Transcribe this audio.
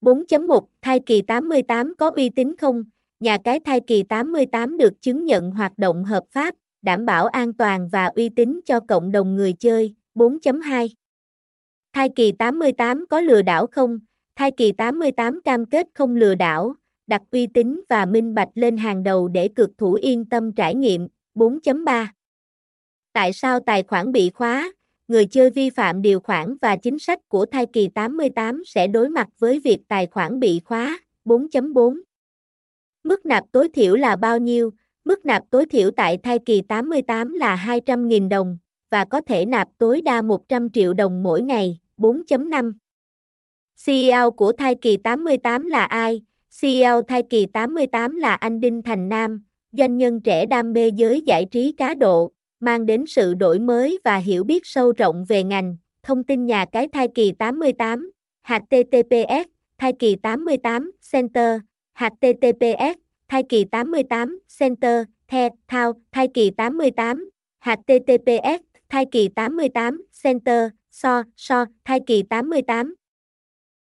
4.1 Thai kỳ 88 có uy tín không? Nhà cái thai kỳ 88 được chứng nhận hoạt động hợp pháp, đảm bảo an toàn và uy tín cho cộng đồng người chơi. 4.2 Thai kỳ 88 có lừa đảo không? Thai kỳ 88 cam kết không lừa đảo, đặt uy tín và minh bạch lên hàng đầu để cực thủ yên tâm trải nghiệm. 4.3 Tại sao tài khoản bị khóa? Người chơi vi phạm điều khoản và chính sách của thai kỳ 88 sẽ đối mặt với việc tài khoản bị khóa. 4.4 Mức nạp tối thiểu là bao nhiêu? Mức nạp tối thiểu tại thai kỳ 88 là 200.000 đồng, và có thể nạp tối đa 100 triệu đồng mỗi ngày. 4.5 CEO của thai kỳ 88 là ai? CEO thai kỳ 88 là anh Đinh Thành Nam, doanh nhân trẻ đam mê giới giải trí cá độ, mang đến sự đổi mới và hiểu biết sâu rộng về ngành. Thông tin nhà cái thai kỳ 88, https, thai kỳ 88, center, https, thai kỳ 88, center, the, thao, thai kỳ 88, https, thai kỳ 88, center, so, so, thai kỳ 88,